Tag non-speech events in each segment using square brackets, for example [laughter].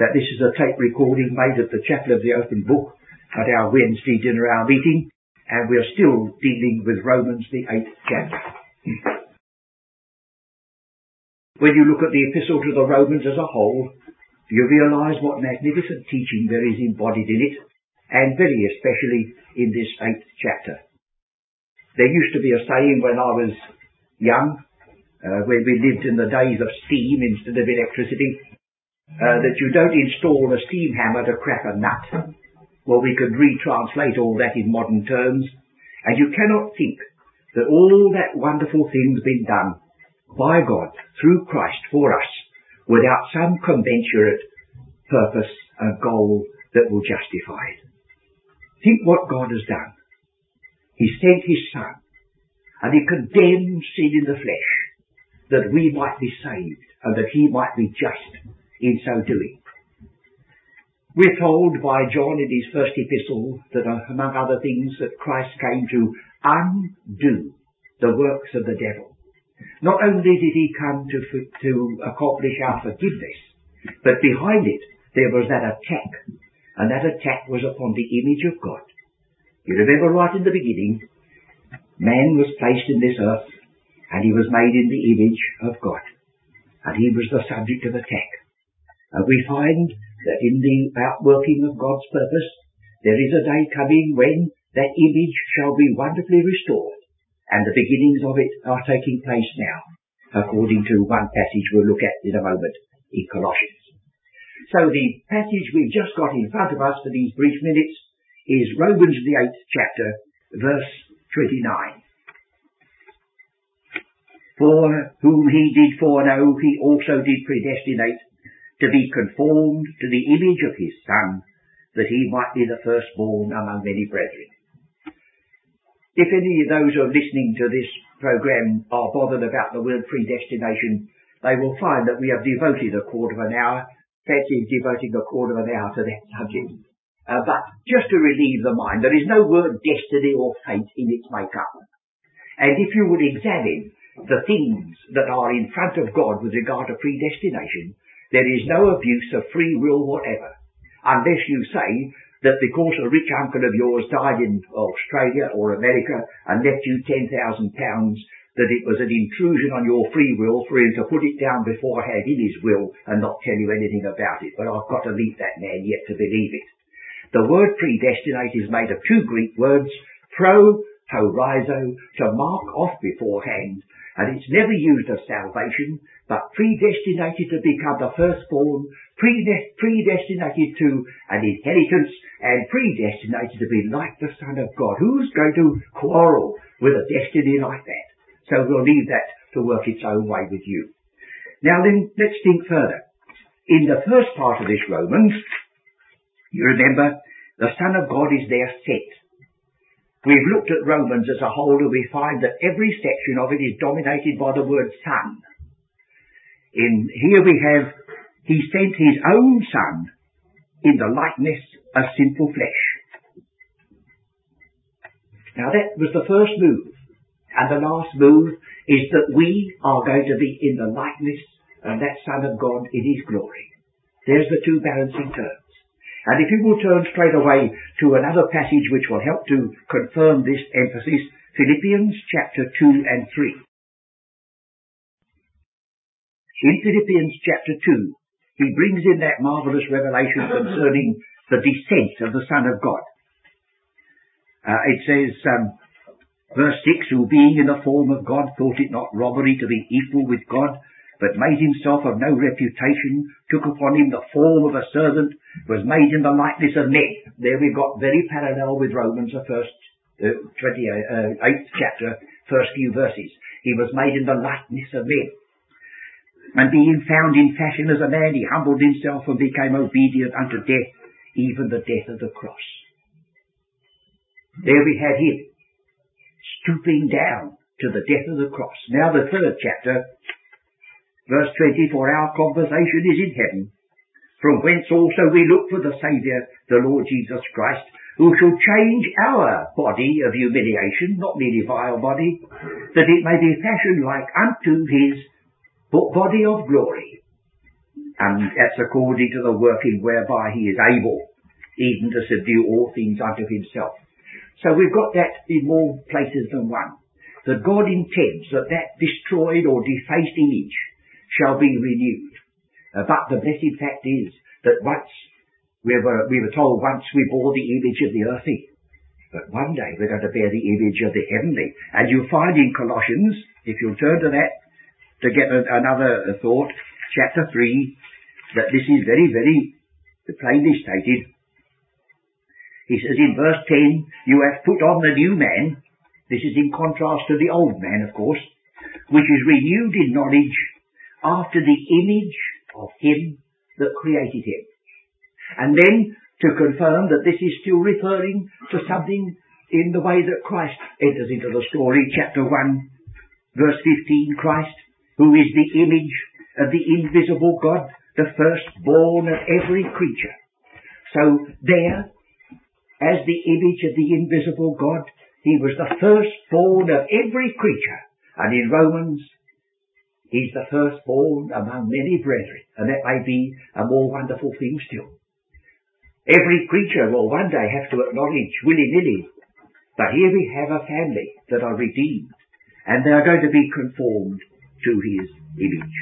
that this is a tape recording made at the Chapel of the Open Book at our Wednesday dinner hour meeting, and we're still dealing with Romans, the eighth chapter. When you look at the epistle to the Romans as a whole, you realize what magnificent teaching there is embodied in it, and very especially in this eighth chapter. There used to be a saying when I was young, uh, when we lived in the days of steam instead of electricity, uh, that you don't install a steam hammer to crack a nut. Well, we could retranslate all that in modern terms, and you cannot think that all that wonderful thing's been done by God through Christ for us without some commensurate purpose and goal that will justify it. Think what God has done. He sent His Son, and He condemned sin in the flesh, that we might be saved, and that He might be just in so doing. We're told by John in his first epistle that, uh, among other things, that Christ came to undo the works of the devil. Not only did he come to, to accomplish our forgiveness, but behind it there was that attack, and that attack was upon the image of God. You remember right in the beginning, man was placed in this earth, and he was made in the image of God, and he was the subject of attack. And we find that in the outworking of God's purpose, there is a day coming when that image shall be wonderfully restored and the beginnings of it are taking place now, according to one passage we'll look at in a moment in Colossians. So the passage we've just got in front of us for these brief minutes is Romans the 8th chapter, verse 29. For whom he did foreknow, he also did predestinate to be conformed to the image of his Son, that he might be the firstborn among many brethren. If any of those who are listening to this program are bothered about the word predestination, they will find that we have devoted a quarter of an hour, fancy devoting a quarter of an hour to that subject. Uh, but just to relieve the mind, there is no word destiny or fate in its makeup. And if you would examine the things that are in front of God with regard to predestination, there is no abuse of free will whatever, unless you say that because a rich uncle of yours died in Australia or America and left you £10,000, that it was an intrusion on your free will for him to put it down beforehand in his will and not tell you anything about it. But I've got to leave that man yet to believe it. The word predestinate is made of two Greek words, pro, horizo, to mark off beforehand, and it's never used of salvation, but predestinated to become the firstborn, predestinated to an inheritance, and predestinated to be like the Son of God. Who's going to quarrel with a destiny like that? So we'll leave that to work its own way with you. Now then, let's think further. In the first part of this Romans, you remember, the Son of God is there set. We've looked at Romans as a whole and we find that every section of it is dominated by the word Son. In here we have, He sent His own Son in the likeness of sinful flesh. Now that was the first move. And the last move is that we are going to be in the likeness of that Son of God in His glory. There's the two balancing terms. And if you will turn straight away to another passage which will help to confirm this emphasis, Philippians chapter 2 and 3. In Philippians chapter 2, he brings in that marvelous revelation concerning the descent of the Son of God. Uh, it says, um, verse 6, who being in the form of God thought it not robbery to be equal with God, but made himself of no reputation, took upon him the form of a servant, was made in the likeness of men. There we've got very parallel with Romans, the first uh, 28th uh, chapter, first few verses. He was made in the likeness of men. And being found in fashion as a man, he humbled himself and became obedient unto death, even the death of the cross. There we had him, stooping down to the death of the cross. Now the third chapter, Verse 20, for our conversation is in heaven, from whence also we look for the Saviour, the Lord Jesus Christ, who shall change our body of humiliation, not merely vile body, that it may be fashioned like unto his body of glory, And that's according to the working whereby he is able even to subdue all things unto himself. So we've got that in more places than one. That God intends that that destroyed or defaced image shall be renewed. Uh, but the blessed fact is that once we were, we were told once we bore the image of the earthly, but one day we're going to bear the image of the heavenly. And you'll find in Colossians, if you'll turn to that, to get another thought, chapter 3, that this is very, very plainly stated. He says in verse 10, you have put on the new man. This is in contrast to the old man, of course, which is renewed in knowledge after the image of him that created him. And then to confirm that this is still referring to something in the way that Christ enters into the story, chapter 1, verse 15, Christ, who is the image of the invisible God, the firstborn of every creature. So there, as the image of the invisible God, he was the firstborn of every creature. And in Romans, he's the firstborn among many brethren. And that may be a more wonderful thing still. Every creature will one day have to acknowledge willy-nilly that here we have a family that are redeemed and they are going to be conformed to his image.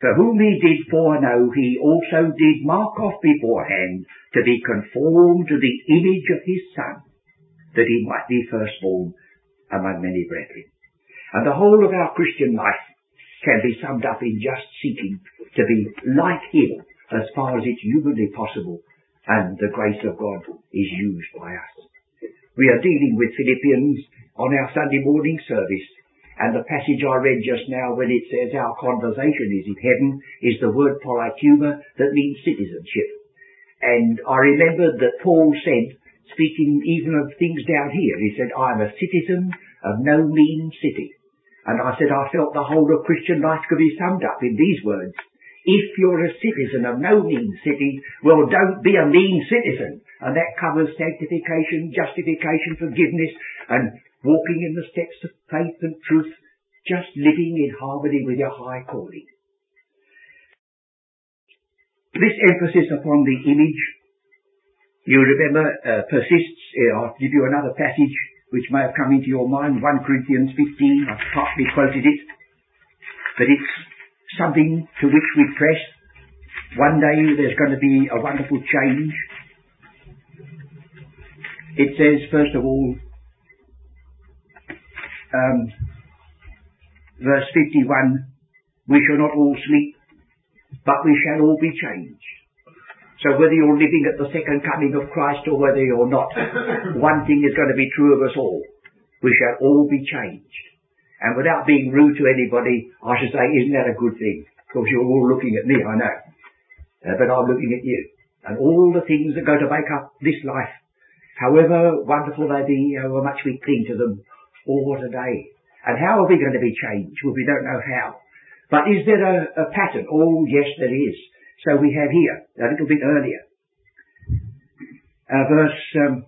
For whom he did foreknow, he also did mark off beforehand to be conformed to the image of his Son, that he might be firstborn among many brethren. And the whole of our Christian life can be summed up in just seeking to be like him as far as it's humanly possible, and the grace of God is used by us. We are dealing with Philippians on our Sunday morning service, and the passage I read just now when it says our conversation is in heaven is the word politeuma that means citizenship. And I remembered that Paul said, speaking even of things down here, he said, I am a citizen of no mean city. And I said I felt the whole of Christian life could be summed up in these words. If you're a citizen of no mean city, well don't be a mean citizen. And that covers sanctification, justification, forgiveness, and walking in the steps of faith and truth, just living in harmony with your high calling. This emphasis upon the image, you remember, uh, persists. I'll give you another passage which may have come into your mind, 1 Corinthians 15. I've partly quoted it, but it's something to which we press. One day there's going to be a wonderful change. It says, first of all, um, verse 51, we shall not all sleep, but we shall all be changed. So whether you're living at the second coming of Christ or whether you're not, [laughs] one thing is going to be true of us all. We shall all be changed. And without being rude to anybody, I should say, isn't that a good thing? Of course, you're all looking at me, I know. Uh, but I'm looking at you. And all the things that go to make up this life, however wonderful they be, however much we cling to them, all what a day. And how are we going to be changed? Well, we don't know how. But is there a, a pattern? Oh, yes, there is. So we have here, a little bit earlier, uh, verse um,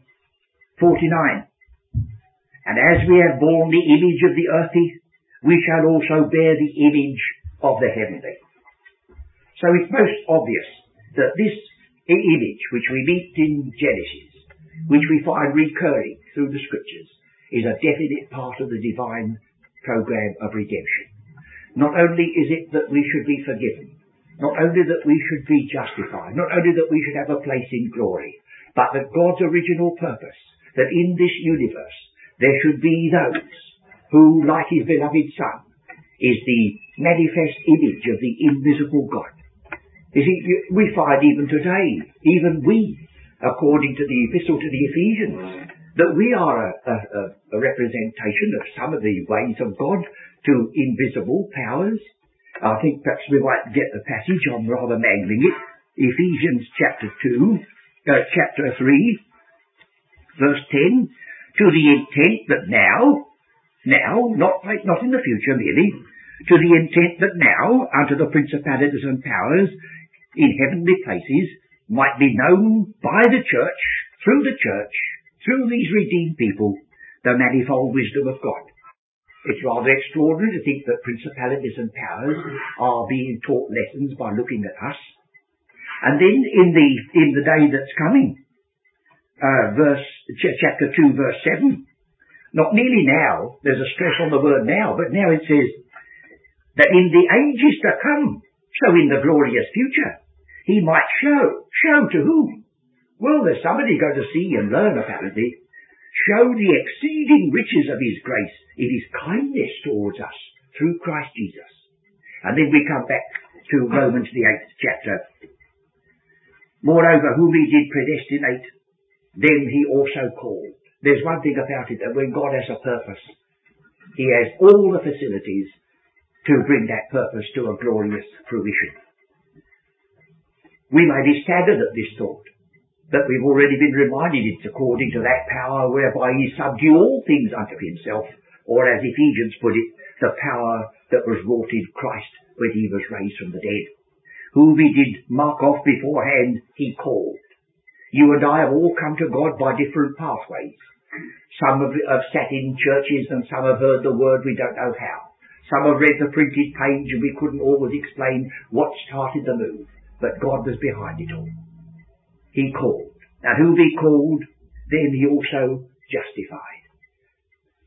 49. And as we have borne the image of the earthy, we shall also bear the image of the heavenly. So it's most obvious that this image which we meet in Genesis, which we find recurring through the scriptures, is a definite part of the divine program of redemption. Not only is it that we should be forgiven, not only that we should be justified, not only that we should have a place in glory, but that God's original purpose, that in this universe there should be those who, like his beloved Son, is the manifest image of the invisible God. You see, we find even today, even we, according to the epistle to the Ephesians, that we are a, a, a, representation of some of the ways of God to invisible powers. I think perhaps we might get the passage, I'm rather mangling it, Ephesians chapter 2, uh, chapter 3, verse 10, to the intent that now, now, not, like, not in the future merely, to the intent that now, unto the principalities and powers in heavenly places, might be known by the church, through the church, through these redeemed people, the manifold wisdom of God. It's rather extraordinary to think that principalities and powers are being taught lessons by looking at us. And then in the in the day that's coming, uh, verse ch- chapter two, verse seven. Not nearly now. There's a stress on the word now, but now it says that in the ages to come, so in the glorious future, he might show. Show to whom? Well, there's somebody going to see and learn apparently. Show the exceeding riches of his grace in his kindness towards us through Christ Jesus. And then we come back to Romans the eighth chapter. Moreover, whom he did predestinate, them he also called. There's one thing about it, that when God has a purpose, he has all the facilities to bring that purpose to a glorious fruition. We may be staggered at this thought, but we've already been reminded it's according to that power whereby he subdue all things unto himself, or as Ephesians put it, the power that was wrought in Christ when he was raised from the dead. Whom he did mark off beforehand, he called. You and I have all come to God by different pathways. Some have, have sat in churches and some have heard the word we don't know how. Some have read the printed page and we couldn't always explain what started the move but God was behind it all. He called. And whom he called, then he also justified.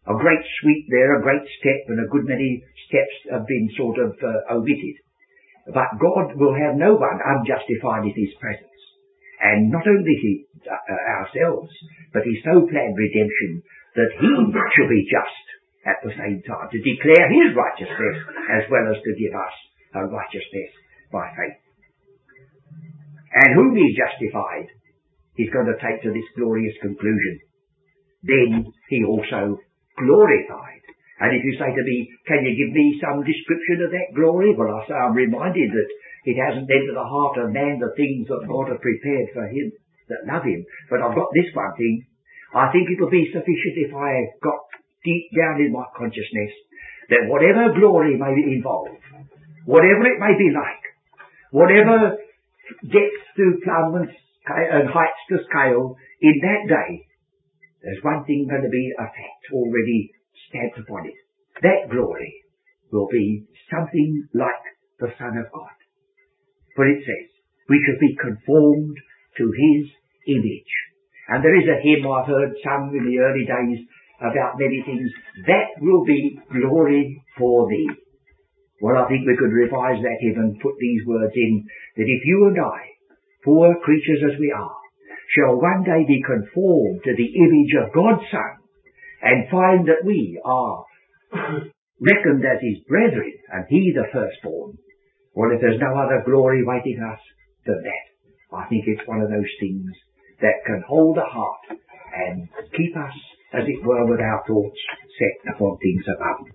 A great sweep there, a great step, and a good many steps have been sort of uh, omitted. But God will have no one unjustified in his presence. And not only he, uh, ourselves, but he so planned redemption that he shall be just at the same time, to declare his righteousness as well as to give us a righteousness by faith and whom he justified, he's going to take to this glorious conclusion. Then he also glorified. And if you say to me, can you give me some description of that glory? Well, I say I'm reminded that it hasn't entered the heart of man the things that God has prepared for him that love him. But I've got this one thing. I think it'll be sufficient if I got deep down in my consciousness that whatever glory may involve, whatever it may be like, whatever depth to plumb and, and heights to scale, in that day, there's one thing going to be a fact already stamped upon it. That glory will be something like the Son of God. For it says, we shall be conformed to His image. And there is a hymn I've heard sung in the early days about many things. That will be glory for thee. Well, I think we could revise that and put these words in, that if you and I, poor creatures as we are, shall one day be conformed to the image of God's Son, and find that we are [coughs] reckoned as his brethren, and he the firstborn, well, if there's no other glory waiting us than that, I think it's one of those things that can hold the heart and keep us, as it were, with our thoughts set upon things above.